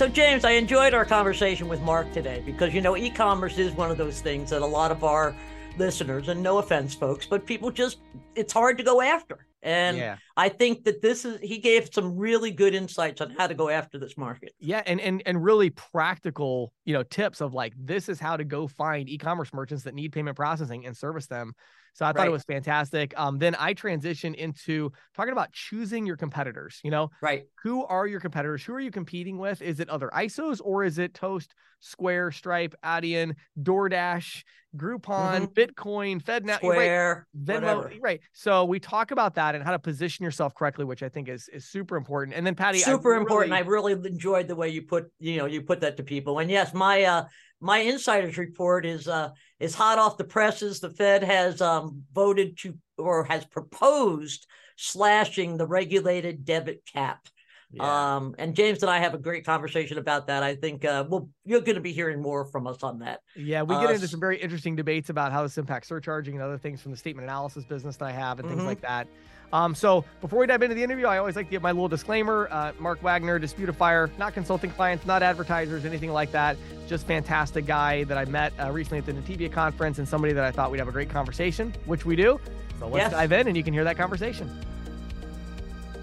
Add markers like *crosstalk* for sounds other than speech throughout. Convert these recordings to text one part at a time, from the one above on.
So, James, I enjoyed our conversation with Mark today because, you know, e commerce is one of those things that a lot of our listeners, and no offense, folks, but people just, it's hard to go after. And yeah. I think that this is he gave some really good insights on how to go after this market. Yeah, and and and really practical, you know, tips of like this is how to go find e-commerce merchants that need payment processing and service them so I thought right. it was fantastic. Um, then I transitioned into talking about choosing your competitors. You know, right? Who are your competitors? Who are you competing with? Is it other ISOs or is it Toast, Square, Stripe, Adyen, DoorDash, Groupon, mm-hmm. Bitcoin, FedNow, Square, right? Venmo, whatever. right? So we talk about that and how to position yourself correctly, which I think is is super important. And then Patti, super I important. I really enjoyed the way you put you know you put that to people. And yes, my uh my insider's report is uh, is hot off the presses. The Fed has um, voted to or has proposed slashing the regulated debit cap. Yeah. Um, and James and I have a great conversation about that. I think uh, well, you're going to be hearing more from us on that. Yeah, we get uh, into some very interesting debates about how this impacts surcharging and other things from the statement analysis business that I have and mm-hmm. things like that. Um, so before we dive into the interview, I always like to give my little disclaimer. Uh, Mark Wagner, Disputifier, not consulting clients, not advertisers, anything like that. Just fantastic guy that I met uh, recently at the Nativia conference and somebody that I thought we'd have a great conversation, which we do. So let's yes. dive in and you can hear that conversation.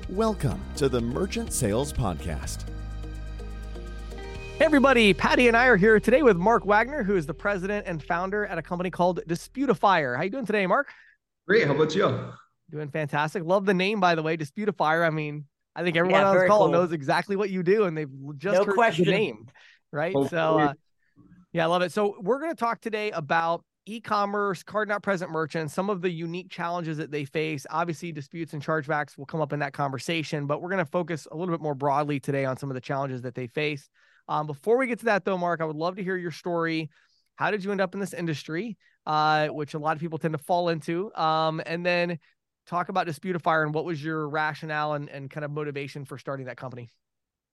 Welcome to the Merchant Sales Podcast. Hey everybody, Patti and I are here today with Mark Wagner, who is the president and founder at a company called Disputifier. How you doing today, Mark? Great. How about you? Doing fantastic. Love the name, by the way, Disputifier. I mean, I think everyone yeah, on this call cool. knows exactly what you do, and they've just no heard question. the name, right? So, uh, yeah, I love it. So, we're going to talk today about e-commerce, card not present merchants, some of the unique challenges that they face. Obviously, disputes and chargebacks will come up in that conversation, but we're going to focus a little bit more broadly today on some of the challenges that they face. Um, before we get to that, though, Mark, I would love to hear your story. How did you end up in this industry, uh, which a lot of people tend to fall into? Um, and then talk about Disputifier and what was your rationale and, and kind of motivation for starting that company?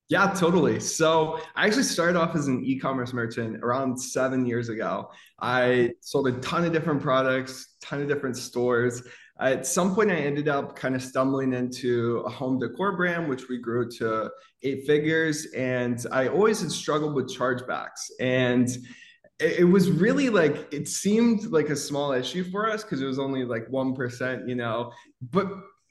Yeah, totally. So I actually started off as an e-commerce merchant around seven years ago. I sold a ton of different products, ton of different stores. At some point, I ended up kind of stumbling into a home decor brand, which we grew to eight figures. And I always had struggled with chargebacks. And it was really like it seemed like a small issue for us because it was only like 1% you know? But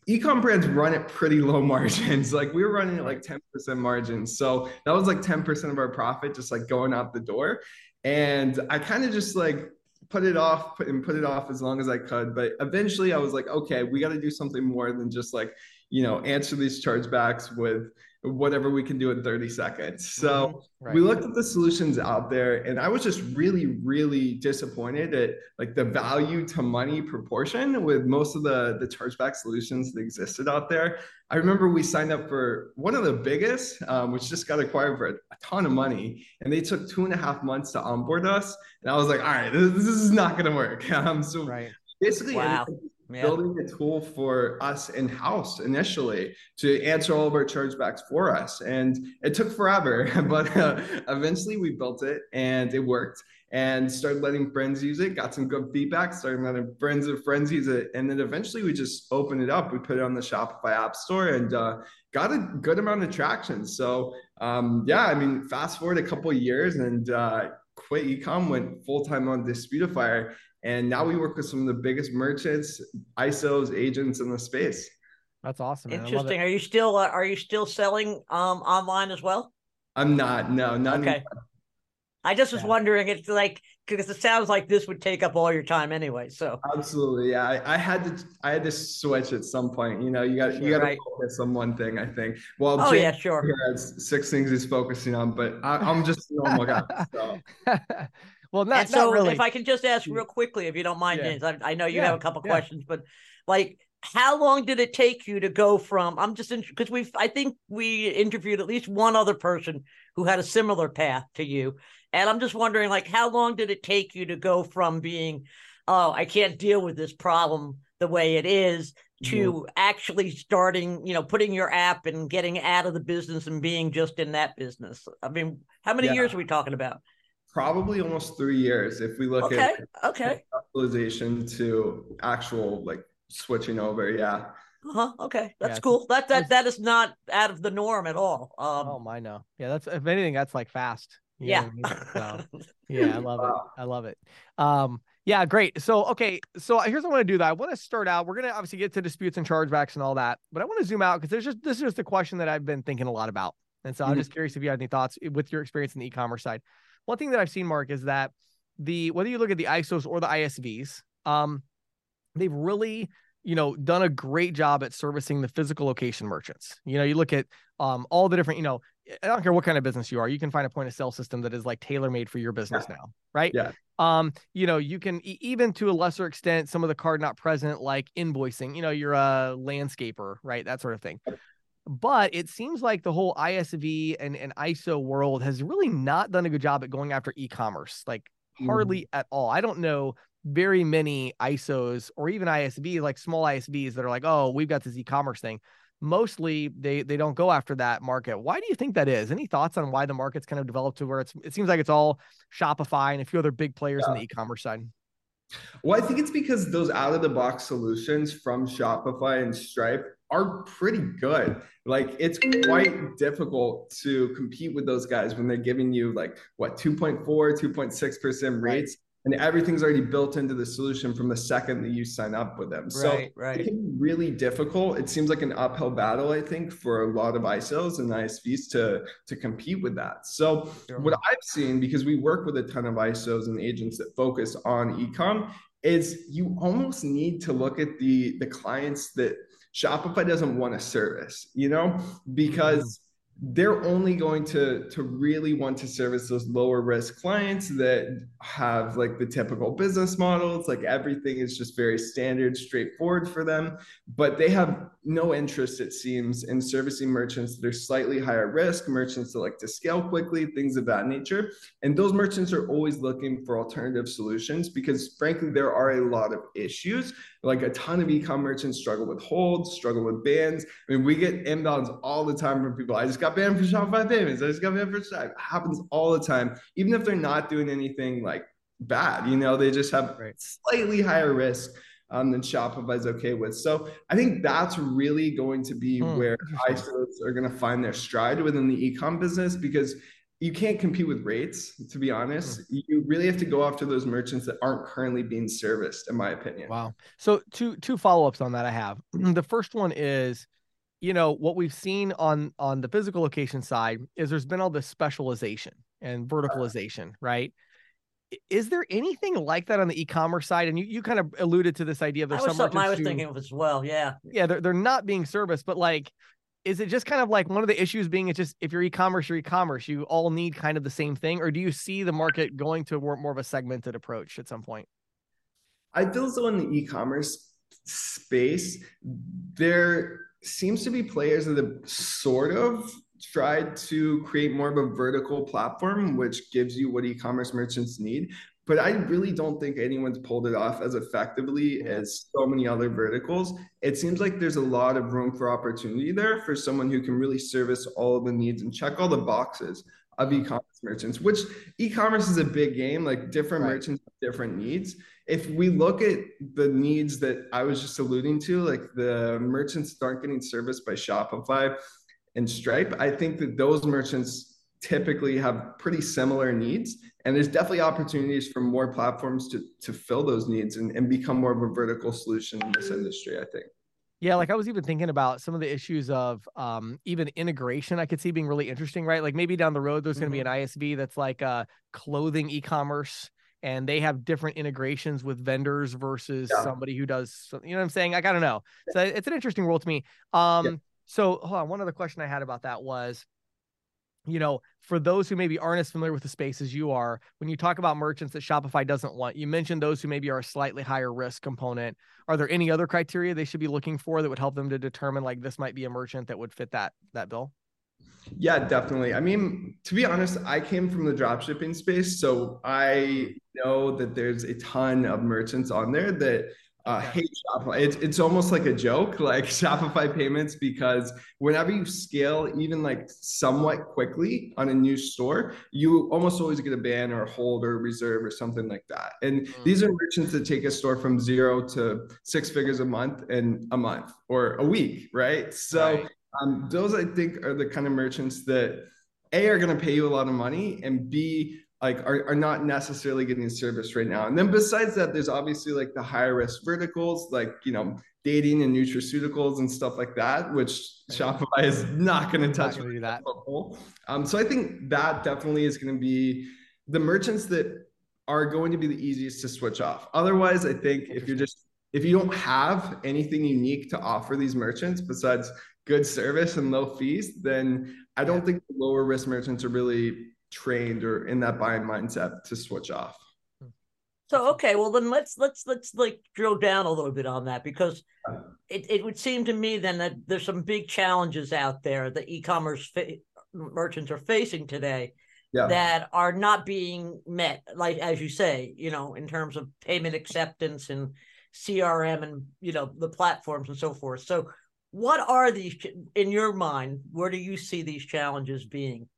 ecom brands run at pretty low *laughs* margins. Like we were running at like 10% margins. So that was like 10% of our profit just like going out the door. And i kind of just like put it off put, and put it off as long as i could. But eventually i was like okay we got to do something more than just like you know answer these chargebacks with whatever we can do in 30 seconds. So mm-hmm. right. we looked at the solutions out there and I was just really, really disappointed at like the value to money proportion with most of the, the chargeback solutions that existed out there. I remember we signed up for one of the biggest, um, which just got acquired for a, a, ton of money. And they took two and a half months to onboard us. And I was like, all right, this, this is not going to work. *laughs* Um, so right. basically, wow building a tool for us in house initially to answer all of our chargebacks for us. And it took forever, *laughs* but uh, eventually we built it and it worked and started letting friends use it, got some good feedback, started letting friends of friends use it. And then eventually we just opened it up. We put it on the Shopify App Store and uh, got a good amount of traction. So, um, yeah, I mean, fast forward a couple years and uh, quit ecom, went full time on Disputifier and now we work with some of the biggest merchants, ISOs, agents in the space. That's awesome. Man. Interesting. Are you still uh, are you still selling um online as well? I'm not. No, not okay. Anymore. I just was yeah. wondering. It's like because it sounds like this would take up all your time anyway. So absolutely, yeah. I, I had to I had to switch at some point. You know, you got sure, you got to right. focus on one thing. I think. Well, oh James yeah, sure. Has six things he's focusing on, but I, am just a normal guy. So. *laughs* Well, not, so not really. if I can just ask hmm. real quickly, if you don't mind, yeah. James, I, I, know you yeah. have a couple yeah. questions, but like, how long did it take you to go from? I'm just because we've, I think we interviewed at least one other person who had a similar path to you, and I'm just wondering, like, how long did it take you to go from being, oh, I can't deal with this problem the way it is, to actually starting, you know, putting your app and getting out of the business and being just in that business? I mean, how many years are we talking about? Probably almost three years if we look okay. at okay capitalization to actual like switching over. Yeah. Uh-huh. Okay, that's yeah, cool. That that that is not out of the norm at all. Um, oh my no. Yeah, that's if anything, that's like fast. yeah. So, *laughs* yeah, I love it. I love it. Um, yeah, great. So, okay, so here's what I want to do. That I want to start out. We're gonna obviously get to disputes and chargebacks and all that, but I want to zoom out because there's just this is just a question that I've been thinking a lot about, and so mm-hmm. I'm just curious if you have any thoughts with your experience in the e-commerce side. One thing that I've seen, Mark, is that the whether you look at the ISOs or the ISVs, um, they've really you know done a great job at servicing the physical location merchants. You know, you look at um all the different you know I don't care what kind of business you are, you can find a point of sale system that is like tailor made for your business yeah. now, right? Yeah. Um, you know, you can even to a lesser extent, some of the card not present, like invoicing. You know, you're a landscaper, right? That sort of thing. But it seems like the whole ISV and, and ISO world has really not done a good job at going after e-commerce, like hardly mm. at all. I don't know very many ISOs or even ISV, like small ISVs that are like, oh, we've got this e-commerce thing mostly they they don't go after that market. Why do you think that is? Any thoughts on why the market's kind of developed to where it's it seems like it's all Shopify and a few other big players yeah. in the e-commerce side? Well, I think it's because those out of the box solutions from Shopify and Stripe are pretty good. Like it's quite difficult to compete with those guys when they're giving you like what 2.4, 2.6% rates and everything's already built into the solution from the second that you sign up with them. So right, it can be really difficult. It seems like an uphill battle, I think, for a lot of ISOs and ISVs to to compete with that. So sure. what I've seen, because we work with a ton of ISOs and agents that focus on ecom, is you almost need to look at the the clients that Shopify doesn't want to service, you know, because mm-hmm they're only going to to really want to service those lower risk clients that have like the typical business models like everything is just very standard straightforward for them but they have no interest it seems in servicing merchants that are slightly higher risk merchants that like to scale quickly things of that nature and those merchants are always looking for alternative solutions because frankly there are a lot of issues like a ton of e-com merchants struggle with holds struggle with bans i mean we get inbounds all the time from people i just got banned for Shopify payments. I just got banned for Stripe. It happens all the time, even if they're not doing anything like bad. You know, they just have right. slightly higher risk um, than Shopify's okay with. So I think that's really going to be hmm. where ISOs are going to find their stride within the ecom business because you can't compete with rates to be honest hmm. you really have to go after those merchants that aren't currently being serviced in my opinion wow so two two follow-ups on that i have *clears throat* the first one is you know what we've seen on on the physical location side is there's been all this specialization and verticalization right is there anything like that on the e-commerce side? And you, you kind of alluded to this idea of there's some something i was who, thinking of as well yeah. Yeah they're, they're not being serviced but like is it just kind of like one of the issues being it's just if you're e-commerce you're e-commerce. You all need kind of the same thing or do you see the market going to more, more of a segmented approach at some point? I feel so in the e-commerce space there seems to be players that have sort of tried to create more of a vertical platform, which gives you what e-commerce merchants need. But I really don't think anyone's pulled it off as effectively as so many other verticals. It seems like there's a lot of room for opportunity there for someone who can really service all of the needs and check all the boxes of e-commerce merchants, which e-commerce is a big game, like different right. merchants have different needs if we look at the needs that I was just alluding to, like the merchants aren't getting serviced by Shopify and Stripe, I think that those merchants typically have pretty similar needs. And there's definitely opportunities for more platforms to, to fill those needs and, and become more of a vertical solution in this industry, I think. Yeah, like I was even thinking about some of the issues of um, even integration. I could see being really interesting, right? Like maybe down the road, there's going to be an mm-hmm. ISV that's like uh, clothing e-commerce, and they have different integrations with vendors versus yeah. somebody who does you know what i'm saying like i don't know so it's an interesting world to me um yeah. So hold on one other question i had about that was you know for those who maybe aren't as familiar with the space as you are when you talk about merchants that shopify doesn't want you mentioned those who maybe are a slightly higher risk component are there any other criteria they should be looking for that would help them to determine like this might be a merchant that would fit that that bill yeah, definitely. I mean, to be honest, I came from the dropshipping space, so I know that there's a ton of merchants on there that uh, hate Shopify. It's it's almost like a joke, like *laughs* Shopify payments, because whenever you scale even like somewhat quickly on a new store, you almost always get a ban or a hold or a reserve or something like that. And mm. these are merchants that take a store from zero to six figures a month in a month or a week, right? So right. Um, those I think are the kind of merchants that a are going to pay you a lot of money and b like are, are not necessarily getting service right now. And then besides that, there's obviously like the higher risk verticals, like you know, dating and nutraceuticals and stuff like that, which Shopify is not going to touch. do that. Um, so I think that definitely is going to be the merchants that are going to be the easiest to switch off. Otherwise, I think if you're just if you don't have anything unique to offer these merchants besides good service and low fees, then I don't think the lower risk merchants are really trained or in that buying mindset to switch off. So okay, well then let's let's let's like drill down a little bit on that because it, it would seem to me then that there's some big challenges out there that e-commerce fa- merchants are facing today yeah. that are not being met like as you say, you know, in terms of payment acceptance and CRM and you know the platforms and so forth. So what are these in your mind? Where do you see these challenges being?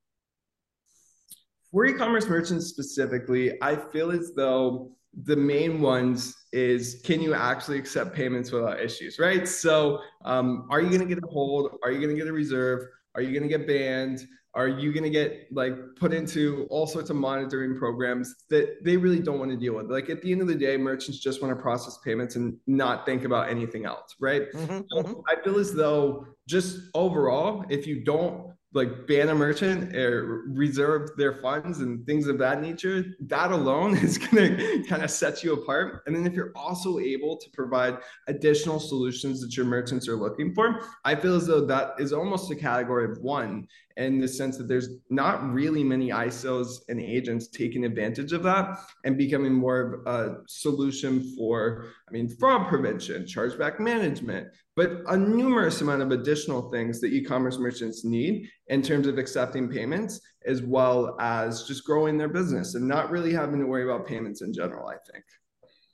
For e-commerce merchants specifically, I feel as though the main ones is can you actually accept payments without issues, right? So, um, are you going to get a hold? Are you going to get a reserve? Are you going to get banned? Are you going to get like put into all sorts of monitoring programs that they really don't want to deal with? Like at the end of the day, merchants just want to process payments and not think about anything else, right? Mm-hmm, so mm-hmm. I feel as though just overall, if you don't like ban a merchant or reserve their funds and things of that nature, that alone *laughs* is going to kind of set you apart. And then if you're also able to provide additional solutions that your merchants are looking for, I feel as though that is almost a category of one in the sense that there's not really many ISOs and agents taking advantage of that and becoming more of a solution for, I mean, fraud prevention, chargeback management, but a numerous amount of additional things that e-commerce merchants need in terms of accepting payments as well as just growing their business and not really having to worry about payments in general i think.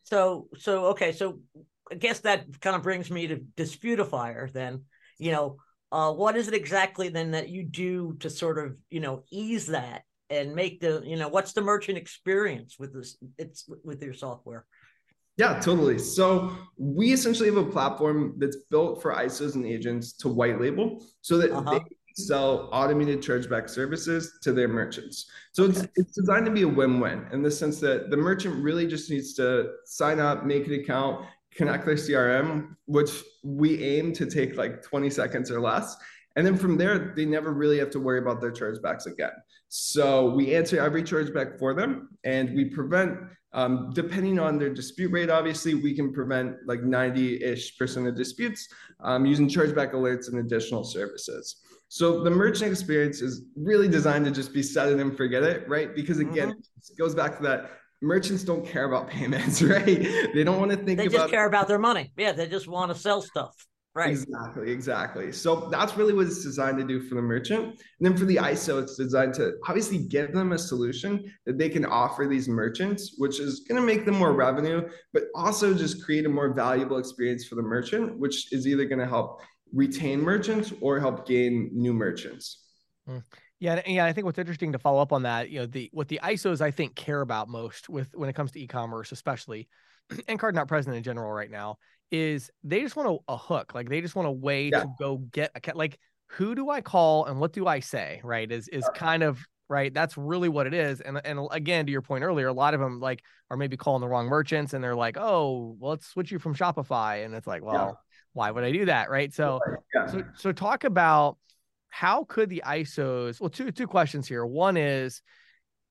So so okay. So i guess that kind of brings me to Disputifier then you know uh, what is it exactly then that you do to sort of you know ease that and make the you know what's the merchant experience with this it's with your software yeah, totally. So we essentially have a platform that's built for ISOs and agents to white label so that uh-huh. they sell automated chargeback services to their merchants. So okay. it's, it's designed to be a win-win in the sense that the merchant really just needs to sign up, make an account, connect their CRM, which we aim to take like 20 seconds or less. And then from there, they never really have to worry about their chargebacks again. So we answer every chargeback for them and we prevent um, depending on their dispute rate, obviously, we can prevent like 90 ish percent of disputes um, using chargeback alerts and additional services. So the merchant experience is really designed to just be set it and forget it, right? Because again, mm-hmm. it goes back to that merchants don't care about payments, *laughs* right? They don't want to think they about just care about their money. Yeah, they just want to sell stuff. Right. Exactly, exactly. So that's really what it's designed to do for the merchant. And then for the ISO, it's designed to obviously give them a solution that they can offer these merchants, which is going to make them more revenue, but also just create a more valuable experience for the merchant, which is either going to help retain merchants or help gain new merchants. Mm. Yeah, yeah. I think what's interesting to follow up on that, you know, the what the ISOs I think care about most with when it comes to e-commerce, especially, *clears throat* and card not present in general right now, is they just want a, a hook. Like they just want a way yeah. to go get a. Like who do I call and what do I say? Right? Is is kind of right. That's really what it is. And and again, to your point earlier, a lot of them like are maybe calling the wrong merchants and they're like, oh, well, let's switch you from Shopify. And it's like, well, yeah. why would I do that? Right. So yeah. so so talk about how could the ISOs well two two questions here. One is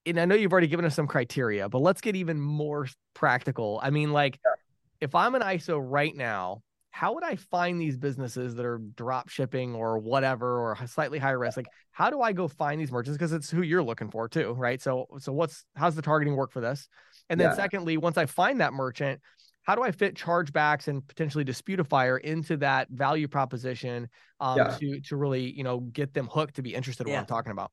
and I know you've already given us some criteria, but let's get even more practical. I mean, like if I'm an ISO right now, how would I find these businesses that are drop shipping or whatever or slightly higher risk? Like, how do I go find these merchants? Because it's who you're looking for too, right? So, so what's how's the targeting work for this? And then yeah. secondly, once I find that merchant, how do I fit chargebacks and potentially Disputifier into that value proposition um, yeah. to to really you know get them hooked to be interested in yeah. what I'm talking about?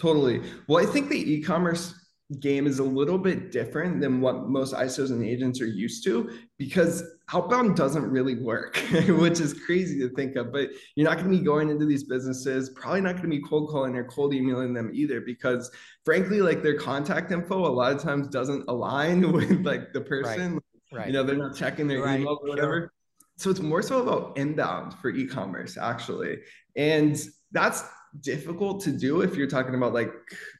Totally. Well, I think the e-commerce game is a little bit different than what most ISOs and agents are used to because outbound doesn't really work, *laughs* which is crazy to think of. But you're not going to be going into these businesses, probably not going to be cold calling or cold emailing them either, because frankly, like their contact info a lot of times doesn't align *laughs* with like the person. Right. Right. You know, they're not checking their right. email or whatever. Sure. So it's more so about inbound for e-commerce actually. And that's difficult to do if you're talking about like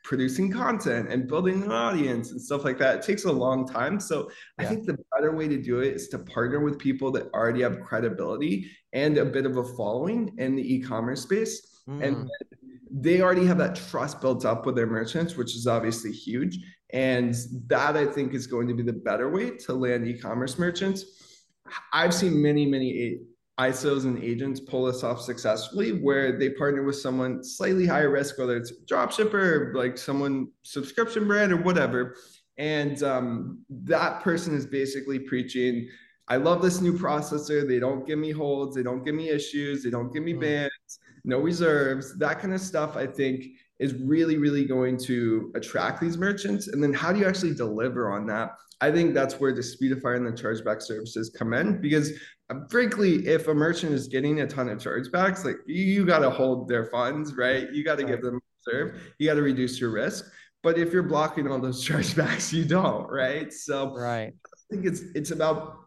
producing content and building an audience and stuff like that. It takes a long time. So yeah. I think the better way to do it is to partner with people that already have credibility and a bit of a following in the e-commerce space. Mm. And they already have that trust built up with their merchants, which is obviously huge. And that I think is going to be the better way to land e-commerce merchants. I've seen many, many ISOs and agents pull this off successfully where they partner with someone slightly higher risk, whether it's a drop like someone subscription brand or whatever. And um, that person is basically preaching, I love this new processor. They don't give me holds, they don't give me issues, they don't give me mm. bans, no reserves, that kind of stuff. I think is really, really going to attract these merchants. And then how do you actually deliver on that? I think that's where Disputifier and the chargeback services come in because um, frankly, if a merchant is getting a ton of chargebacks, like you, you got to hold their funds, right? You got to give them reserve. You got to reduce your risk. But if you're blocking all those *laughs* chargebacks, you don't, right? So right. I think it's it's about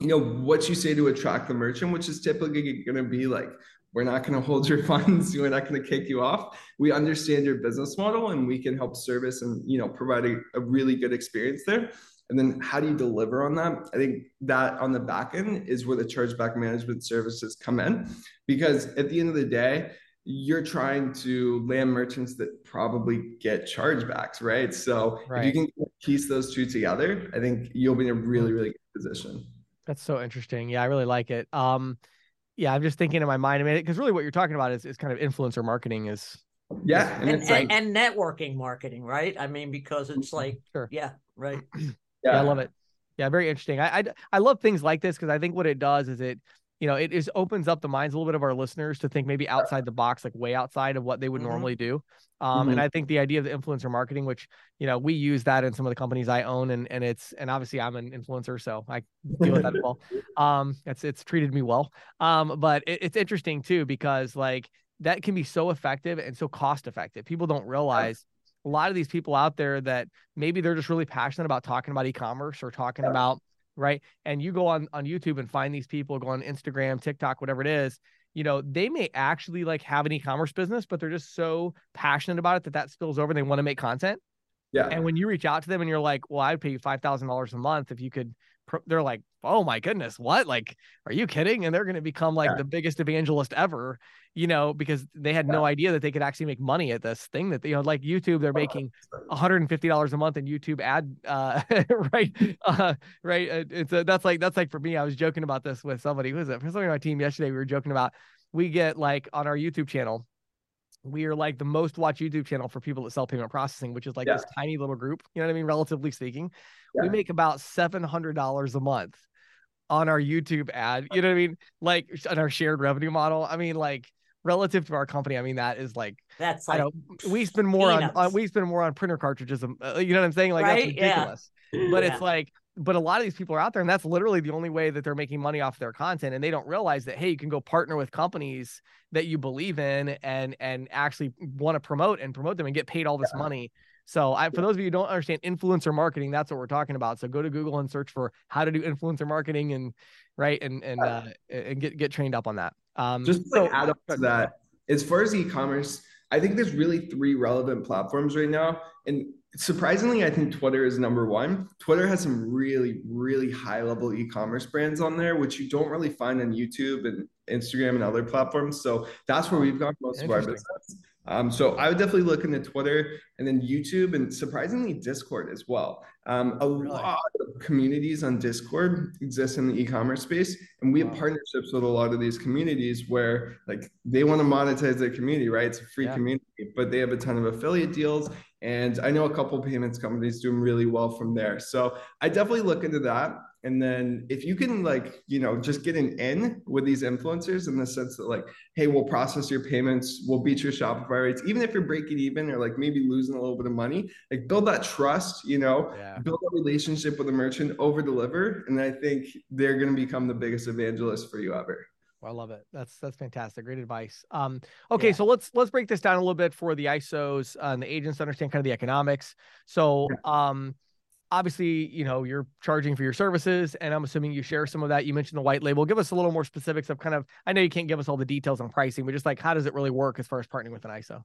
you know what you say to attract the merchant, which is typically going to be like, we're not going to hold your *laughs* funds. We're not going to kick you off. We understand your business model, and we can help service and you know provide a, a really good experience there. And then how do you deliver on that? I think that on the back end is where the chargeback management services come in. Because at the end of the day, you're trying to land merchants that probably get chargebacks, right? So right. if you can piece those two together, I think you'll be in a really, really good position. That's so interesting. Yeah, I really like it. Um, yeah, I'm just thinking in my mind, I mean, because really what you're talking about is, is kind of influencer marketing is yeah, and, and, like, and, networking marketing, right? I mean, because it's mm-hmm. like, sure. yeah, right. Yeah. yeah I love it. Yeah, very interesting. I I, I love things like this because I think what it does is it you know, it is opens up the minds a little bit of our listeners to think maybe outside the box, like way outside of what they would mm-hmm. normally do. Um, mm-hmm. and I think the idea of the influencer marketing, which, you know, we use that in some of the companies I own and, and it's, and obviously I'm an influencer, so I deal with that as *laughs* well. Um, it's, it's treated me well. Um, but it, it's interesting too, because like that can be so effective and so cost effective. People don't realize a lot of these people out there that maybe they're just really passionate about talking about e-commerce or talking yeah. about right? And you go on on youtube and find these people go on instagram tiktok whatever it is you know they may actually like have an e-commerce business but they're just so passionate about it that that spills over and they want to make content yeah and when you reach out to them and you're like well i'd pay you $5000 a month if you could they're like, oh my goodness, what? Like, are you kidding? And they're going to become like yeah. the biggest evangelist ever, you know, because they had yeah. no idea that they could actually make money at this thing that, you know, like YouTube, they're making $150 a month in YouTube ad, uh, *laughs* right. Uh, right. Uh, it's a, that's like, that's like for me, I was joking about this with somebody who was it for somebody on my team yesterday. We were joking about, we get like on our YouTube channel, we are like the most watched YouTube channel for people that sell payment processing, which is like yeah. this tiny little group. You know what I mean? Relatively speaking, yeah. we make about seven hundred dollars a month on our YouTube ad. You know what I mean? Like on our shared revenue model. I mean, like relative to our company, I mean that is like that's like I don't. We spend more on, on, we spend more on printer cartridges. Um, uh, you know what I'm saying? Like right? that's ridiculous. *laughs* Yeah. But it's like but a lot of these people are out there and that's literally the only way that they're making money off their content and they don't realize that hey you can go partner with companies that you believe in and and actually want to promote and promote them and get paid all this yeah. money. So I, for those of you who don't understand influencer marketing that's what we're talking about. So go to google and search for how to do influencer marketing and right and and uh, and get get trained up on that. Um just to so, add up to that as far as e-commerce i think there's really three relevant platforms right now and surprisingly, I think Twitter is number one. Twitter has some really, really high level e commerce brands on there, which you don't really find on YouTube and Instagram and other platforms. So that's where we've got most of our business. Um, so I would definitely look into Twitter and then YouTube and surprisingly Discord as well. Um, a really? lot of communities on Discord exist in the e-commerce space, and we have partnerships with a lot of these communities where like they want to monetize their community, right? It's a free yeah. community, but they have a ton of affiliate deals and I know a couple payments companies doing really well from there. So I definitely look into that. and then if you can like you know just get an in with these influencers in the sense that like hey we'll process your payments we'll beat your shopify rates even if you're breaking even or like maybe losing a little bit of money like build that trust you know yeah. build a relationship with a merchant over deliver and i think they're going to become the biggest evangelist for you ever I love it. That's that's fantastic. Great advice. Um, okay, yeah. so let's let's break this down a little bit for the ISOs uh, and the agents to understand kind of the economics. So, um, obviously, you know, you're charging for your services, and I'm assuming you share some of that. You mentioned the white label. Give us a little more specifics of kind of. I know you can't give us all the details on pricing, but just like how does it really work as far as partnering with an ISO?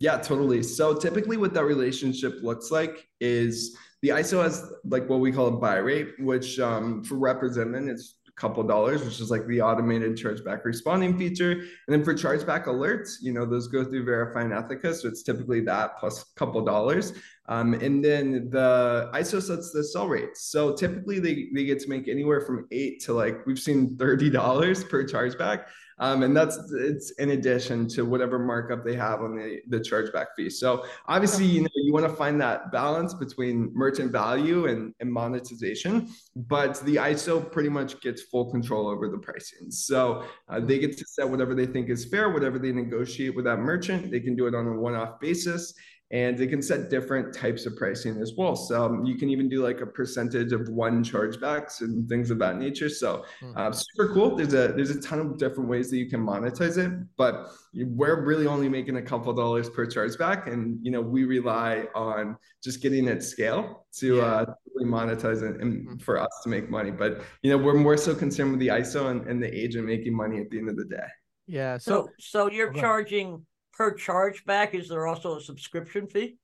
Yeah, totally. So typically, what that relationship looks like is the ISO has like what we call a buy rate, which um, for representment it's couple dollars, which is like the automated chargeback responding feature. And then for chargeback alerts, you know, those go through Verifi and Ethoca. So it's typically that plus a couple dollars. Um, and then the ISO sets the sell rates. So typically they, they get to make anywhere from eight to like, we've seen $30 per chargeback. Um, and that's it's in addition to whatever markup they have on the, the chargeback fee. So obviously, you know, you want to find that balance between merchant value and, and monetization, but the ISO pretty much gets full control over the pricing. So uh, they get to set whatever they think is fair, whatever they negotiate with that merchant. They can do it on a one-off basis and they can set different types of pricing as well. So um, you can even do like a percentage of one chargebacks and things of that nature. So hmm. uh, super cool. There's a there's a ton of different ways that you can monetize it, but we're really only making a couple dollars per chargeback, and you know we rely on just getting it scale to yeah. uh, really monetize it and hmm. for us to make money. But you know we're more so concerned with the ISO and, and the agent making money at the end of the day. Yeah. So so, so you're charging per chargeback, is there also a subscription fee?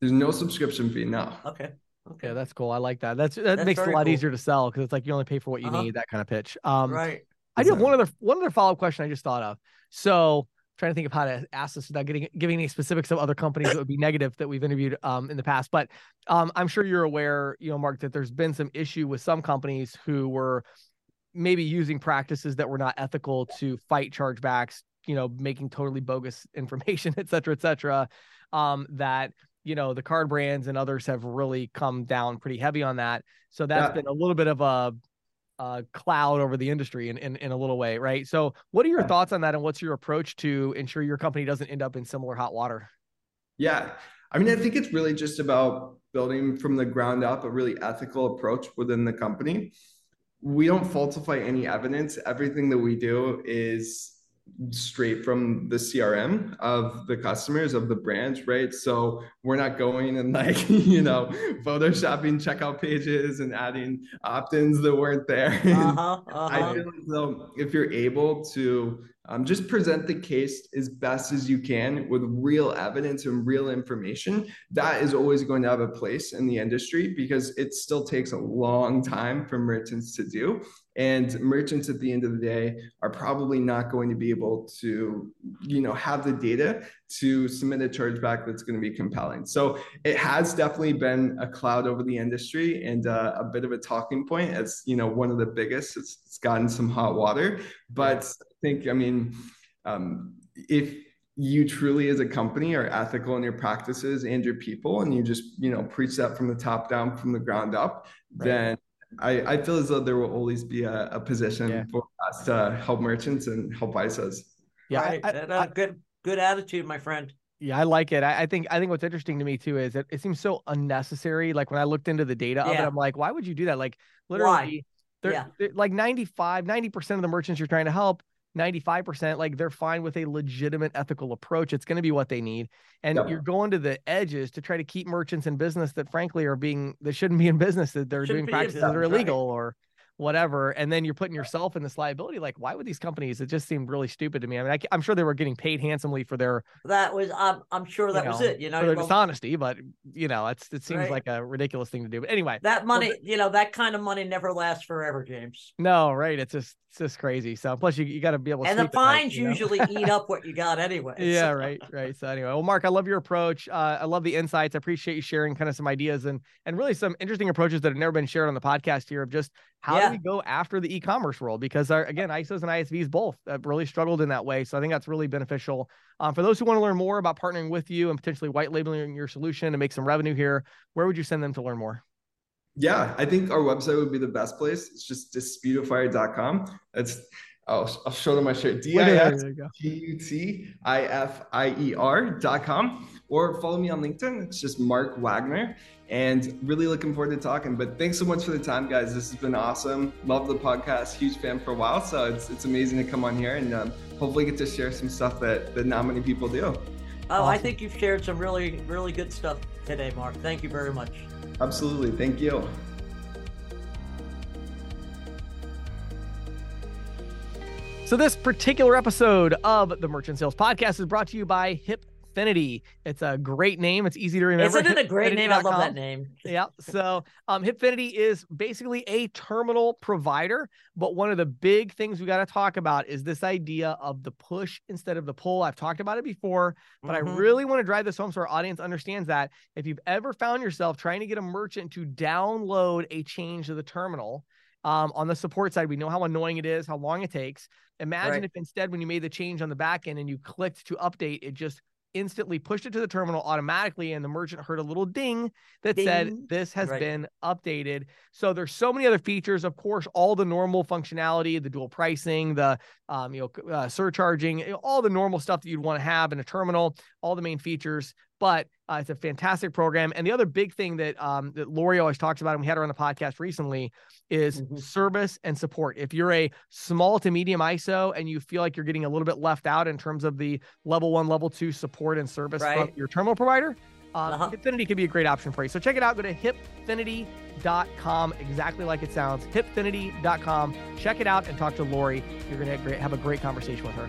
There's no subscription fee. No. Okay. Okay. Yeah, that's cool. I like that. That's that that's makes it a lot cool. easier to sell because it's like you only pay for what you uh-huh. need. That kind of pitch. Um, right. I do have one other one other follow up question I just thought of. So trying to think of how to ask this without getting giving any specifics of other companies that would be *coughs* negative that we've interviewed um, in the past. But um, I'm sure you're aware, you know, Mark, that there's been some issue with some companies who were maybe using practices that were not ethical to fight chargebacks you know making totally bogus *laughs* information et cetera et cetera um, that you know the card brands and others have really come down pretty heavy on that. So that's yeah. been a little bit of a, a cloud over the industry in, in, in a little way right? So what are your thoughts on that and what's your approach to ensure your company doesn't end up in similar hot water? Yeah. I mean i think it's really just about building from the ground up a really ethical approach within the company. We don't falsify any evidence. Everything that we do is straight from the CRM of the customers of the brands, right? So we're not going and like, *laughs* you know, photoshopping checkout pages and adding opt-ins that weren't there. Uh-huh, *laughs* uh-huh. I feel as though if you're able to um, just present the case as best as you can with real evidence and real information, that is always going to have a place in the industry because it still takes a long time for merchants to do. And merchants at the end of the day are probably not going to be able to, you know, have the data to submit a chargeback that's going to be compelling. So it has definitely been a cloud over the industry and uh, a bit of a talking point as, you know, one of the biggest. It's, it's gotten some hot water, but I think, I mean, um, if you truly as a company are ethical in your practices and your people and you just you know preach that from the top down from the ground up right. then I, I feel as though there will always be a, a position yeah. for us to help merchants and help ISOs. Yeah, right. I, I, uh, good good attitude, my friend. Yeah, I like it. I, I, think I think what's interesting to me too is that it seems so unnecessary. Like when I looked into the data yeah. of it, I'm like, why would you do that? Like literally, they're, yeah. they're like 95, 90% of the merchants you're trying to help 95% like they're fine with a legitimate ethical approach it's going to be what they need and yep. you're going to the edges to try to keep merchants in business that frankly are being that shouldn't be in business that they're shouldn't doing practices that are illegal right. or whatever and then you're putting yourself in this liability like why would these companies it just seemed really stupid to me i mean I, am sure they were getting paid handsomely for their that was i'm, I'm sure that know, was it you know for their dishonesty but you know it's it seems right. like a ridiculous thing to do but anyway that money well, you know that kind of money never lasts forever james no right it's just it's just crazy so plus you, you got to be able to and the fines night, usually eat up what you got anyway *laughs* yeah so. right right so anyway well mark i love your approach uh, i love the insights i appreciate you sharing kind of some ideas and and really some interesting approaches that have never been shared on the podcast here of just how yeah. Do we go after the e-commerce world? Because our, again, ISOs and ISVs both have really struggled in that way. So I think that's really beneficial. Um, for those who want to learn more about partnering with you and potentially white labeling your solution and make some revenue here, where would you send them to learn more? Yeah, I think our website would be the best place. It's just disputifier.com. That's I'll, I'll show them my shirt. *laughs* D I S P U T I F I E R dot com. Or follow me on LinkedIn. It's just Mark Wagner. And really looking forward to talking. But thanks so much for the time, guys. This has been awesome. Love the podcast. Huge fan for a while. So it's, it's amazing to come on here and um, hopefully get to share some stuff that, that not many people do. Oh, awesome. I think you've shared some really, really good stuff today, Mark. Thank you very much. Absolutely. Thank you. So, this particular episode of the Merchant Sales Podcast is brought to you by Hip Hipfinity. It's a great name. It's easy to remember. Isn't it a *laughs* great name? I love that name. *laughs* yeah. So um, Hipfinity is basically a terminal provider. But one of the big things we got to talk about is this idea of the push instead of the pull. I've talked about it before, but mm-hmm. I really want to drive this home so our audience understands that if you've ever found yourself trying to get a merchant to download a change to the terminal, um, on the support side, we know how annoying it is, how long it takes. Imagine right. if instead, when you made the change on the back end and you clicked to update, it just instantly pushed it to the terminal automatically and the merchant heard a little ding that ding. said this has right. been updated so there's so many other features of course all the normal functionality the dual pricing the um, you know uh, surcharging all the normal stuff that you'd want to have in a terminal all the main features but uh, it's a fantastic program. And the other big thing that um, that Lori always talks about, and we had her on the podcast recently, is mm-hmm. service and support. If you're a small to medium ISO and you feel like you're getting a little bit left out in terms of the level one, level two support and service right. from your terminal provider, uh, uh-huh. Hipfinity could be a great option for you. So check it out. Go to hipfinity.com, exactly like it sounds. Hipfinity.com. Check it out and talk to Lori. You're going to have a great conversation with her.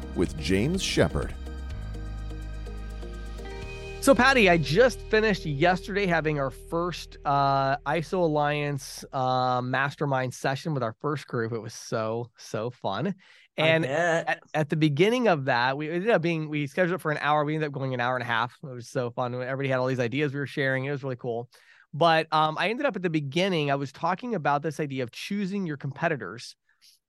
with James Shepard. So, Patti, I just finished yesterday having our first uh, ISO Alliance uh, mastermind session with our first group. It was so, so fun. And at, at, the beginning of that, we ended up being, we scheduled it for an hour. We ended up going an hour and a half. It was so fun. Everybody had all these ideas we were sharing. It was really cool. But um, I ended up at the beginning, I was talking about this idea of choosing your competitors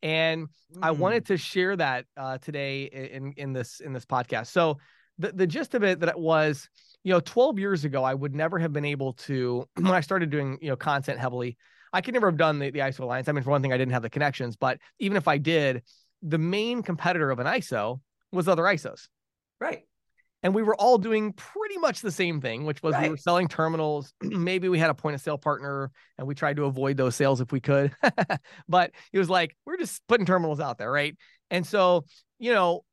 and mm. I wanted to share that uh, today in in this in this podcast. So the the gist of it that it was, you know, 12 years ago, I would never have been able to *clears throat* when I started doing you know content heavily. I could never have done the, the ISO Alliance. I mean, for one thing, I didn't have the connections, but even if I did, the main competitor of an ISO was other ISOs. Right and we were all doing pretty much the same thing, which was right. we were selling terminals. *clears throat* Maybe we had a point of sale partner and we tried to avoid those sales if we could. *laughs* but it was like, we're just putting terminals out there. Right. And so, you know,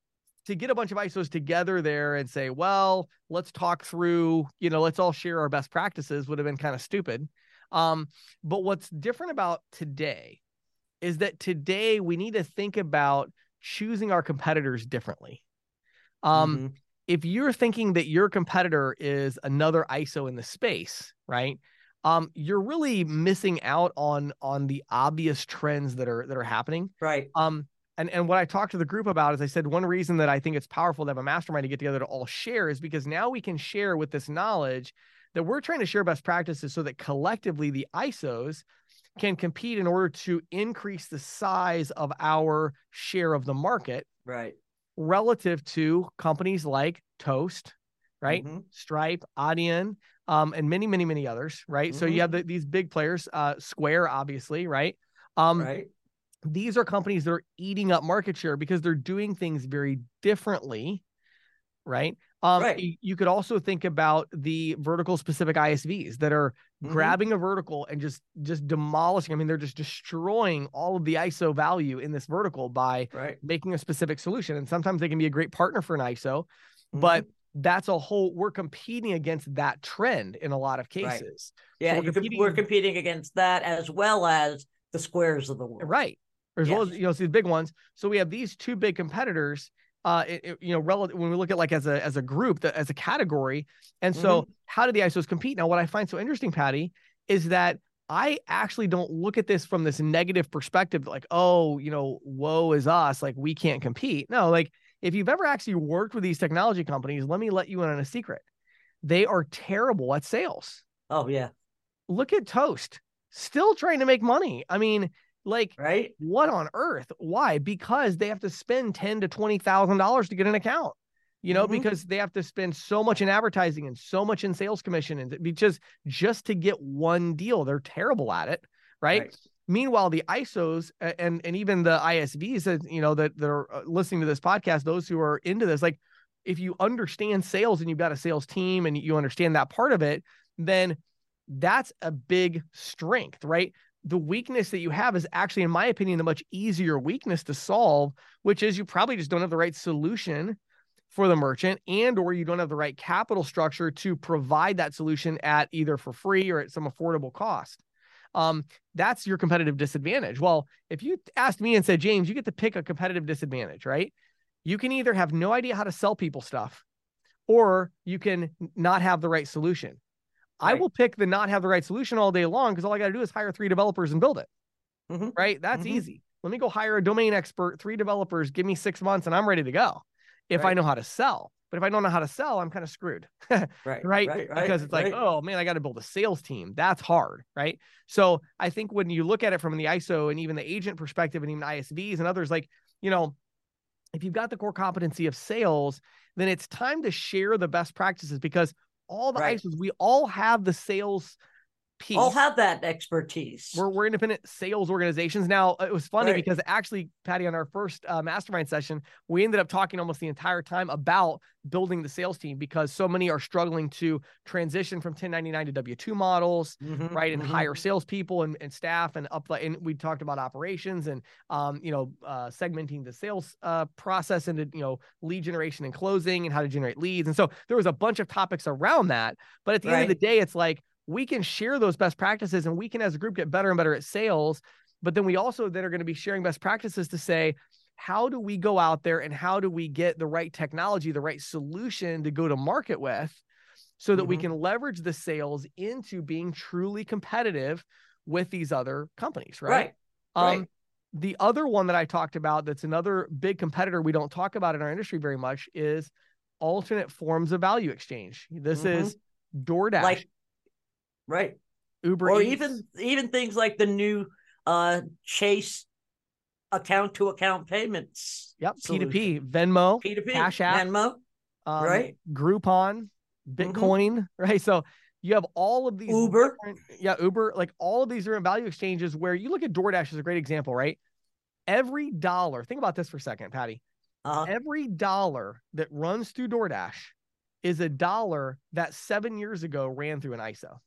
to get a bunch of ISOs together there and say, well, let's talk through, you know, let's all share our best practices would have been kind of stupid. Um, but what's different about today is that today we need to think about choosing our competitors differently. Um, mm-hmm if you're thinking that your competitor is another ISO in the space, right? Um, you're really missing out on on the obvious trends that are that are happening. Right. Um, and and what I talked to the group about is I said one reason that I think it's powerful to have a mastermind to get together to all share is because now we can share with this knowledge that we're trying to share best practices so that collectively the ISOs can compete in order to increase the size of our share of the market. Right relative to companies like Toast, right? Mm-hmm. Stripe, Adyen, um, and many, many, many others, right? Mm-hmm. So you mm-hmm. have the, these big players, uh, Square, obviously, right? Um, right. These are companies that are eating up market share because they're doing things very differently, right? Um, right. You could also think about the vertical specific ISVs that are mm-hmm. grabbing a vertical and just just demolishing. I mean, they're just destroying all of the ISO value in this vertical by right. making a specific solution. And sometimes they can be a great partner for an ISO, mm-hmm. but that's a whole. We're competing against that trend in a lot of cases. Right. Yeah, so we're, competing, we're competing against that as well as the squares of the world. Right. As yes. well as you know, these big ones. So we have these two big competitors uh, it, it, you know, relative when we look at like as a as a group, that as a category. And so, mm-hmm. how do the ISOs compete? Now, what I find so interesting, Patti, is that I actually don't look at this from this negative perspective, like, oh, you know, woe is us, like we can't compete. No, like if you've ever actually worked with these technology companies, let me let you in on a secret. They are terrible at sales. Oh, yeah. Look at Toast, still trying to make money. I mean, like, right? What on earth? Why? Because they have to spend ten to twenty thousand dollars to get an account you know, mm-hmm. because they have to spend so much in advertising and so much in sales commission and because just to get one deal, they're terrible at it, right? right. Meanwhile, the ISOs and and even the ISVs that you know that that are uh, listening to this podcast, those who are into this, like if you understand sales and you've got a sales team and you understand that part of it, then that's a big strength, right? The weakness that you have is actually, in my opinion, the much easier weakness to solve, which is you probably just don't have the right solution for the merchant and or you don't have the right capital structure to provide that solution at either for free or at some affordable cost. Um, that's your competitive disadvantage. Well if you asked me and said james you get to pick a competitive disadvantage right? You can either have no idea how to sell people stuff or you can not have the right solution right. i will pick the not have the right solution all day long because all i got to do is hire three developers and build it mm-hmm. right that's mm-hmm. easy let me go hire a domain expert three developers give me six months and i'm ready to go if right. I know how to sell. But if I don't know how to sell, I'm kind of screwed. *laughs* right, right. Right. Because it's like, oh man, I got to build a sales team. That's hard. Right. So I think when you look at it from the ISO and even the agent perspective and even ISVs and others, like, you know, if you've got the core competency of sales, then it's time to share the best practices because all the right. ISOs, we all have the sales piece. All have that expertise. We're, we're independent sales organizations. Now, it was funny right. because actually, Patti, on our first uh, mastermind session, we ended up talking almost the entire time about building the sales team because so many are struggling to transition from 1099 to W 2 models, mm-hmm, right? And mm-hmm. hire salespeople and, and staff and up. And we talked about operations and, um, you know, uh, segmenting the sales uh, process into, you know, lead generation and closing and how to generate leads. And so there was a bunch of topics around that. But at the right. end of the day, it's like, we can share those best practices and we can as a group get better and better at sales but then we also then are going to be sharing best practices to say how do we go out there and how do we get the right technology the right solution to go to market with so that mm-hmm. we can leverage the sales into being truly competitive with these other companies right right, um, right. the other one that i talked about that's another big competitor we don't talk about in our industry very much is alternate forms of value exchange this mm-hmm. is DoorDash. Like Right. Uber or Eats. even even things like the new uh Chase account to account payments. Yep, P2P, Venmo, P2P, Cash App, Venmo, um, right? Groupon, Bitcoin, mm-hmm. *laughs* right? So you have all of these Uber, yeah, Uber, like all of these are in value exchanges where you look at DoorDash is a great example, right? Every dollar, think about this for a second, Patti. Uh-huh. Every dollar that runs through DoorDash is a dollar that seven years ago ran through an ISO.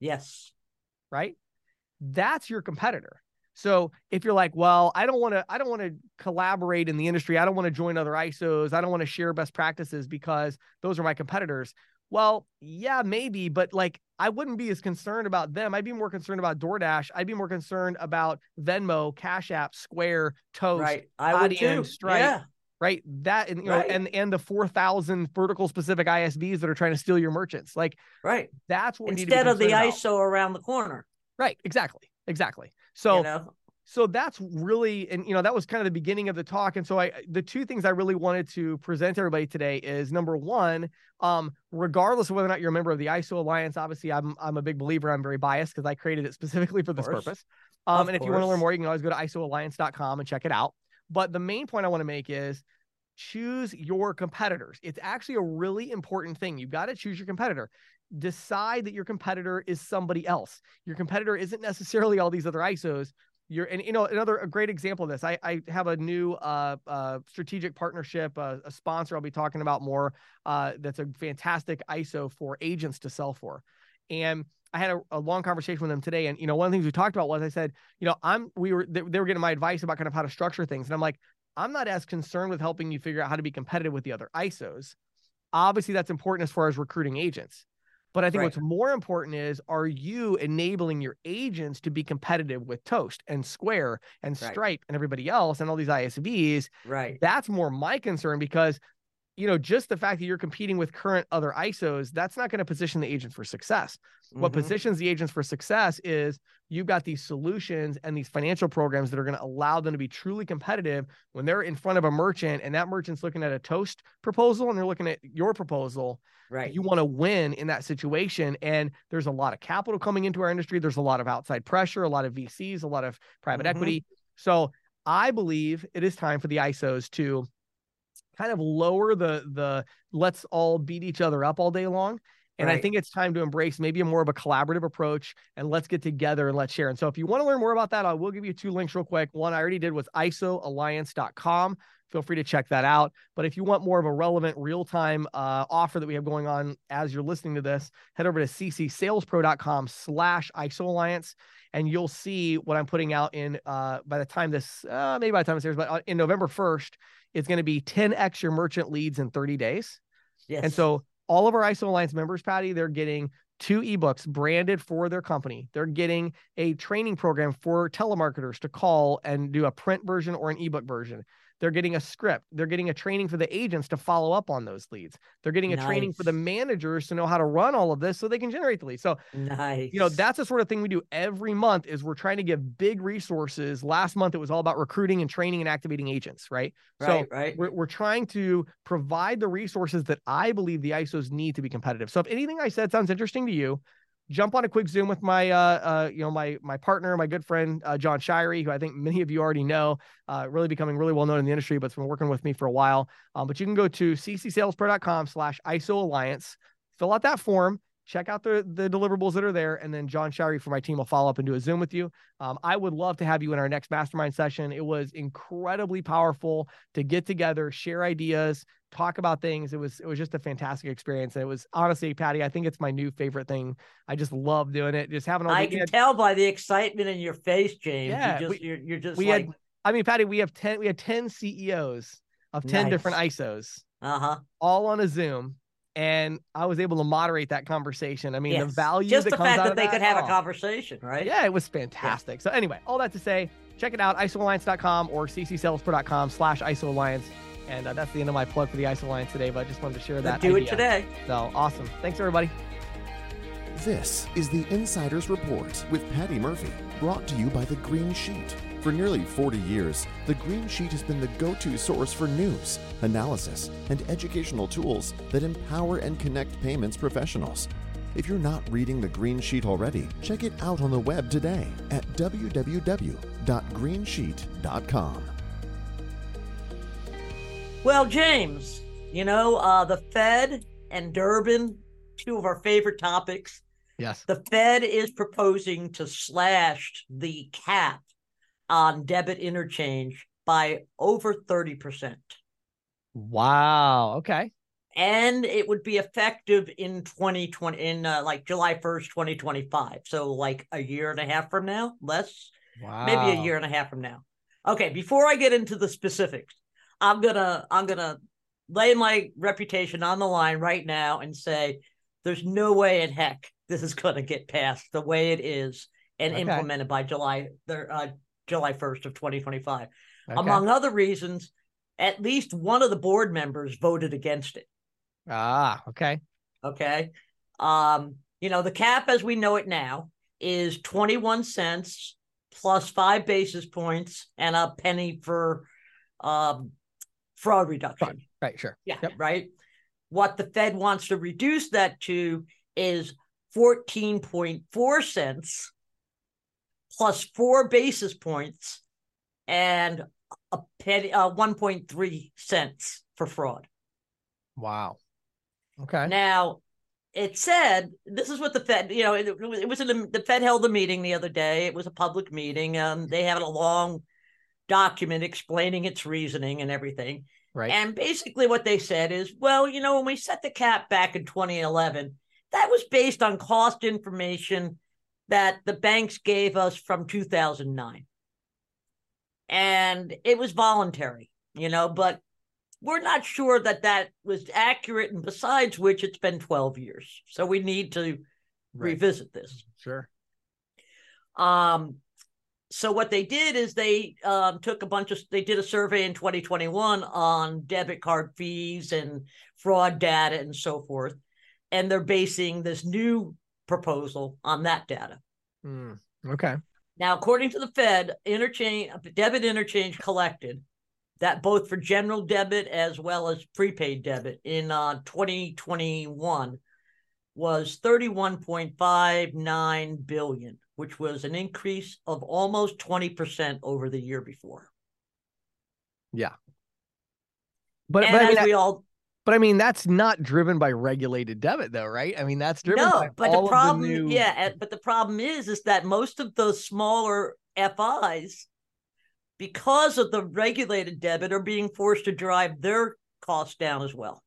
Yes. Right? That's your competitor. So if you're like, well, I don't want to, I don't want to collaborate in the industry. I don't want to join other ISOs. I don't want to share best practices because those are my competitors. Well, yeah, maybe, but like I wouldn't be as concerned about them. I'd be more concerned about DoorDash. I'd be more concerned about Venmo, Cash App, Square, Toast, right. I would too. Stripe, yeah right? That and you right. know, and and the four thousand vertical specific ISVs that are trying to steal your merchants, like right. That's what instead of the about. ISO around the corner. Right. Exactly. Exactly. So. You know? So that's really, and you know, that was kind of the beginning of the talk. And so I, the two things I really wanted to present to everybody today is number one, um, regardless of whether or not you're a member of the ISO Alliance, obviously I'm I'm a big believer. I'm very biased because I created it *laughs* specifically for this purpose. Um, and if you want to learn more, you can always go to isoalliance.com and check it out. But the main point I want to make is choose your competitors. It's actually a really important thing. You've got to choose your competitor. Decide that your competitor is somebody else. Your competitor isn't necessarily all these other ISOs. You're, and you know, another a great example of this. I, I have a new uh, uh, strategic partnership, uh, a sponsor I'll be talking about more. Uh, that's a fantastic ISO for agents to sell for, and I had a, a, long conversation with them today. And, you know, one of the things we talked about was I said, you know, I'm, we were, they, they, were getting my advice about kind of how to structure things. And I'm like, I'm not as concerned with helping you figure out how to be competitive with the other ISOs. Obviously, that's important as far as recruiting agents. But I think right. what's more important is are you enabling your agents to be competitive with Toast and Square and Stripe right. and everybody else and all these ISVs? Right. That's more my concern because you know, just the fact that you're competing with current other ISOs, that's not going to position the agent for success. Mm-hmm. What positions the agents for success is you've got these solutions and these financial programs that are going to allow them to be truly competitive when they're in front of a merchant and that merchant's looking at a toast proposal and they're looking at your proposal. Right. You want to win in that situation. And there's a lot of capital coming into our industry. There's a lot of outside pressure, a lot of VCs, a lot of private mm-hmm. equity. So I believe it is time for the ISOs to kind of lower the the let's all beat each other up all day long. And right. I think it's time to embrace maybe a more of a collaborative approach and let's get together and let's share. And so if you want to learn more about that, I will give you two links real quick. One I already did was isoalliance.com. Feel free to check that out. But if you want more of a relevant real time uh, offer that we have going on as you're listening to this, head over to ccsalespro.com slash ISO Alliance and you'll see what I'm putting out in uh, by the time this, uh, maybe by the time this airs, but uh, in November 1st, it's going to be 10x your merchant leads in 30 days. Yes. And so all of our ISO Alliance members, Patti, they're getting two ebooks branded for their company. They're getting a training program for telemarketers to call and do a print version or an ebook version. They're getting a script. They're getting a training for the agents to follow up on those leads. They're getting a nice. training for the managers to know how to run all of this so they can generate the leads. So, nice. you know, that's the sort of thing we do every month is we're trying to give big resources. Last month, it was all about recruiting and training and activating agents, right? Right, so right. We're, we're trying to provide the resources that I believe the ISOs need to be competitive. So if anything I said sounds interesting to you, jump on a quick Zoom with my, uh, uh, you know, my my partner, my good friend uh, John Shirey, who I think many of you already know, uh, really becoming really well known in the industry, but's been working with me for a while. Um, but you can go to ccsalespro.com/slash ISO Alliance, fill out that form, check out the the deliverables that are there, and then John Shirey for my team will follow up and do a Zoom with you. Um, I would love to have you in our next mastermind session. It was incredibly powerful to get together, share ideas, talk about things. It was it was just a fantastic experience. And it was honestly, Patti, I think it's my new favorite thing. I just love doing it. Just having all I can tell by the excitement in your face, James. Yeah, you're just, we, you're, you're just we like... had I mean, Patti, we have 10 we had 10 CEOs of 10 nice. different ISOs. Uh-huh. All on a Zoom. And I was able to moderate that conversation. I mean, yes. the value just the fact that, that they could have oh. a conversation, right? Yeah, it was fantastic. Yeah. So anyway, all that to say, check it out, isoalliance.com or ccsalespro.com slash isoalliance. And uh, that's the end of my plug for the ISO Alliance today, but I just wanted to share that. do idea. it today. So awesome. Thanks, everybody. This is the Insider's Report with Patti Murphy, brought to you by The Green Sheet. For nearly 40 years, The Green Sheet has been the go to source for news, analysis, and educational tools that empower and connect payments professionals. If you're not reading The Green Sheet already, check it out on the web today at www.greensheet.com. Well, James, you know, uh, the Fed and Durbin, two of our favorite topics. Yes. The Fed is proposing to slash the cap on debit interchange by over 30%. Wow. Okay. And it would be effective in 2020, in uh, like July 1st, 2025. So, like a year and a half from now, less, wow. maybe a year and a half from now. Okay. Before I get into the specifics, I'm gonna I'm gonna lay my reputation on the line right now and say there's no way in heck this is gonna get passed the way it is and okay. implemented by July uh, July 1st of 2025. Okay. Among other reasons, at least one of the board members voted against it. Ah, okay. Okay. Um, you know, the cap as we know it now is 21 cents plus five basis points and a penny for um, fraud reduction. Right, sure. Yeah, yep. right. What the Fed wants to reduce that to is 14.4 cents plus four basis points and a penny, uh, 1.3 cents for fraud. Wow. Okay. Now, it said this is what the Fed, you know, it, it was in the, the Fed held a meeting the other day. It was a public meeting. Um, they had a long document explaining its reasoning and everything. Right. And basically, what they said is, well, you know, when we set the cap back in 2011, that was based on cost information that the banks gave us from 2009. And it was voluntary, you know, but we're not sure that that was accurate. And besides which, it's been 12 years. So we need to right. revisit this. Sure. Um, so what they did is they um, took a bunch of they did a survey in 2021 on debit card fees and fraud data and so forth and they're basing this new proposal on that data mm, okay now according to the fed interchange debit interchange collected that both for general debit as well as prepaid debit in uh, 2021 was 31.59 billion which was an increase of almost 20% over the year before. Yeah. But, and but I mean, we all but I mean, that's not driven by regulated debit, though, right? I mean, that's driven. By No, but the problem, the new... yeah, but the problem is, is that most of those smaller FIs, because of the regulated debit, are being forced to drive their costs down as well.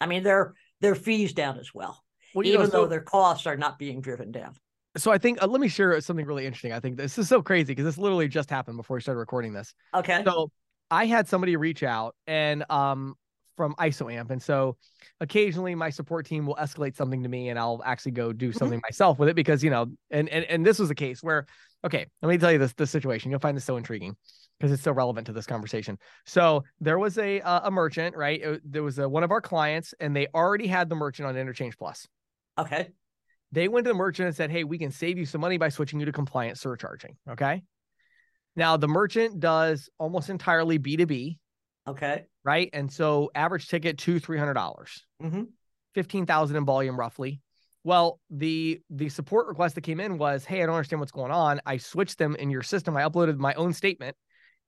I mean, their their fees down as well, well even know, so... though their costs are not being driven down so I think uh, let me share something really interesting. I think this is so crazy because this literally just happened before we started recording this. Okay. So I had somebody reach out and um from ISOAMP, and so occasionally my support team will escalate something to me, and I'll actually go do mm-hmm. something mm-hmm. myself with it because you know, and and and this was a case where okay, let me tell you this this situation. You'll find this so intriguing because it's so relevant to this conversation. So there was a uh, a merchant, right? It, there was a, one of our clients, and they already had the merchant on Interchange Plus. Okay. They went to the merchant and said, Hey, we can save you some money by switching you to compliant surcharging. Okay. Now, the merchant does almost entirely B2B. Okay. Right. And so average ticket two, $300, dollars mm-hmm. 15,000 in volume roughly. Well, the the support request that came in was, "Hey, I don't understand what's going on. I switched them in your system. I uploaded my own statement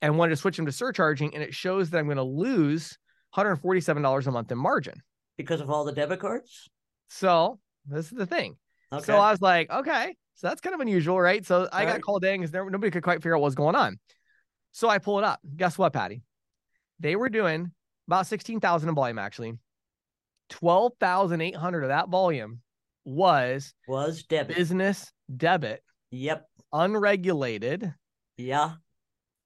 and wanted to switch them to surcharging, and it shows that I'm going to lose $147 a month in margin because of all the debit cards." So this is the thing. Okay. So I was like, okay, so that's kind of unusual, right? So I got called in because nobody could quite figure out what was going on. So I pull it up. Guess what, Patti? They were doing about 16,000 in volume, actually. 12,800 of that volume was was debit business debit. Yep. Unregulated. Yeah.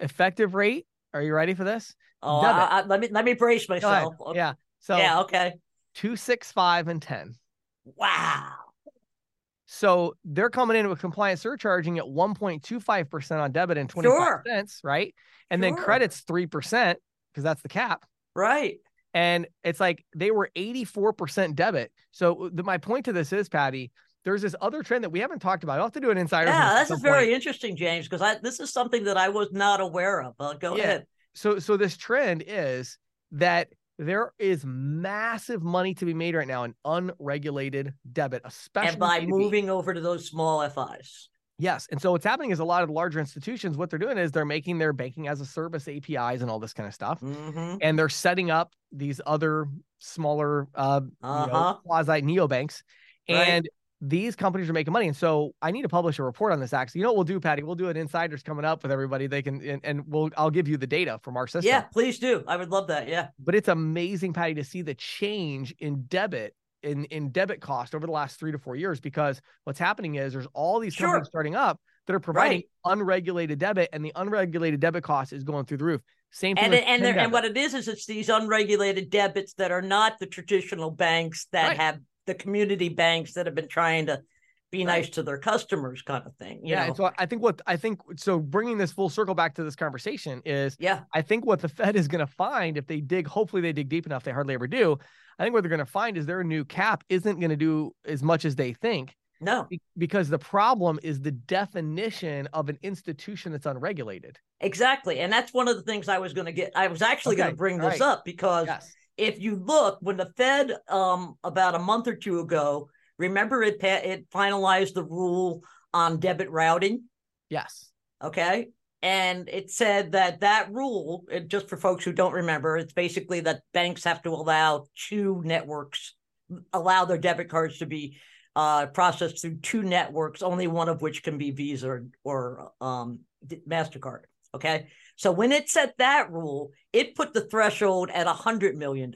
Effective rate. Are you ready for this? Oh, I, I, let me let me brace myself. Yeah. So yeah, okay. Two, six, five, and ten. Wow. So they're coming in with compliance surcharging at 1.25% on debit and 25 sure. cents, right? And sure. then credits 3% because that's the cap. Right. And it's like they were 84% debit. So the, my point to this is, Patti, there's this other trend that we haven't talked about. I'll have to do an insider. Yeah, this is very interesting, James, because this is something that I was not aware of. Uh, go yeah. ahead. So so this trend is that there is massive money to be made right now in unregulated debit, especially and by moving over to those small FIs. Yes. And so what's happening is a lot of the larger institutions, what they're doing is they're making their banking as a service APIs and all this kind of stuff. Mm-hmm. And they're setting up these other smaller uh, uh-huh. you know, uh-huh. quasi neobanks. Right. And these companies are making money. And so I need to publish a report on this actually. You know what we'll do, Patti? We'll do an insiders coming up with everybody. They can and, and we'll I'll give you the data from our system. Yeah, please do. I would love that. Yeah. But it's amazing, Patti, to see the change in debit in in debit cost over the last three to four years because what's happening is there's all these sure. companies starting up that are providing right. unregulated debit and the unregulated debit cost is going through the roof. Same thing. And and, and what it is is it's these unregulated debits that are not the traditional banks that right. have the community banks that have been trying to be right. nice to their customers kind of thing yeah know? so i think what i think so bringing this full circle back to this conversation is yeah i think what the fed is going to find if they dig hopefully they dig deep enough they hardly ever do i think what they're going to find is their new cap isn't going to do as much as they think no because the problem is the definition of an institution that's unregulated exactly and that's one of the things i was going to get i was actually okay. going to bring this right. up because yes. if you look when the fed um about a month or two ago Remember, it it finalized the rule on debit routing. Yes. Okay. And it said that that rule, just for folks who don't remember, it's basically that banks have to allow two networks, allow their debit cards to be uh, processed through two networks, only one of which can be Visa or, or um, MasterCard. Okay. So when it set that rule, it put the threshold at a $100 million.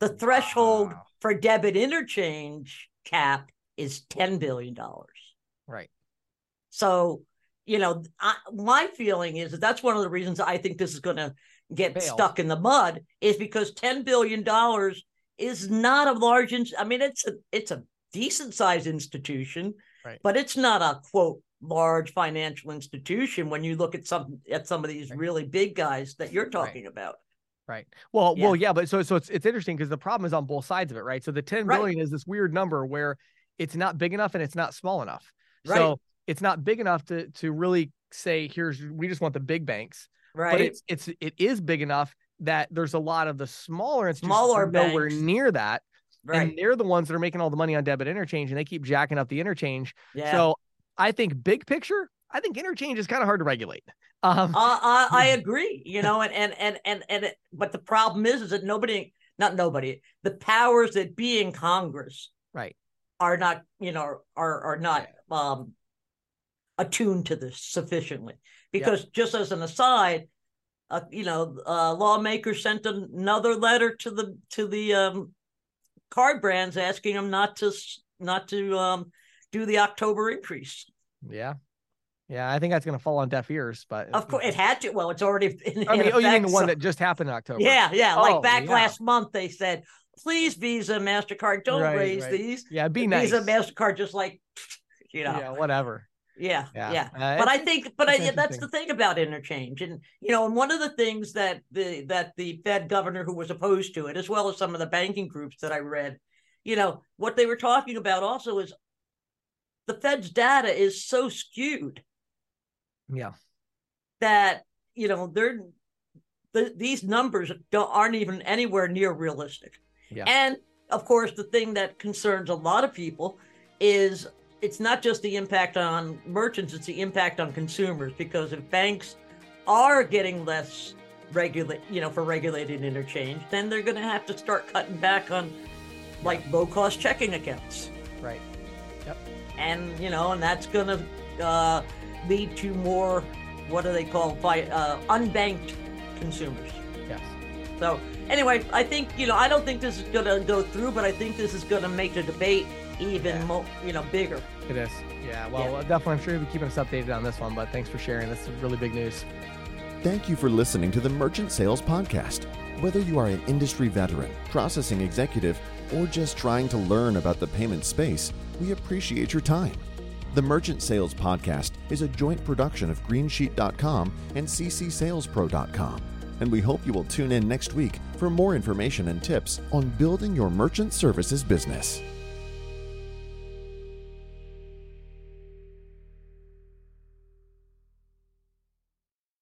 The threshold wow. for debit interchange cap is $10 billion. Right. So, you know, I, my feeling is that that's one of the reasons I think this is going to get Fail. stuck in the mud is because $10 billion is not a large, I mean, it's a, it's a decent sized institution, right. but it's not a quote large financial institution when you look at some at some of these really big guys that you're talking right. about. Right. Well, yeah. well, yeah, but so so it's it's interesting because the problem is on both sides of it, right? So the ten billion right. is this weird number where it's not big enough and it's not small enough. Right. So it's not big enough to to really say here's we just want the big banks. Right. But it's it's it is big enough that there's a lot of the smaller institutions smaller nowhere near that. Right. And they're the ones that are making all the money on debit interchange and they keep jacking up the interchange. Yeah. So I think big picture, I think interchange is kind of hard to regulate. Um, uh, I, I *laughs* agree, you know, and and and and and it, but the problem is, is that nobody, not nobody, the powers that be in Congress, right, are not, you know, are are not um attuned to this sufficiently. Because yep. just as an aside, uh, you know, uh, lawmakers sent another letter to the to the um, card brands asking them not to not to um, do the October increase. Yeah, yeah, I think that's going to fall on deaf ears, but of course it had to. Well, it's already. *laughs* In, I mean, oh, you mean the one that just happened in October? Yeah, yeah. Oh, like back yeah. last month, they said, "Please, Visa, Mastercard, don't right, raise right. these." Yeah, be nice. Visa, Mastercard, just like, *laughs* you know, yeah, whatever. Yeah, yeah. yeah. Uh, but I think, but I, that's the thing about interchange, and you know, and one of the things that the that the Fed governor who was opposed to it, as well as some of the banking groups that I read, you know, what they were talking about also is the Fed's data is so skewed yeah. That, you know, they're the, these numbers don't aren't even anywhere near realistic. Yeah. And of course, the thing that concerns a lot of people is it's not just the impact on merchants, it's the impact on consumers because if banks are getting less regulate, you know, for regulated interchange, then they're going to have to start cutting back on like low cost checking accounts. Right. Yep. And, you know, and that's going to uh, lead to more what do they call by uh, unbanked consumers. Yes. So anyway, I think you know I don't think this is going to go through, but I think this is going to make the debate even yeah. more you know bigger. It is. Yeah. Well, yeah. Uh, definitely. I'm sure you'll be keeping us updated on this one. But thanks for sharing. This is really big news. Thank you for listening to the Merchant Sales Podcast. Whether you are an industry veteran, processing executive, or just trying to learn about the payment space, we appreciate your time. The Merchant Sales Podcast is a joint production of Greensheet.com and CCSalesPro.com, and we hope you will tune in next week for more information and tips on building your merchant services business.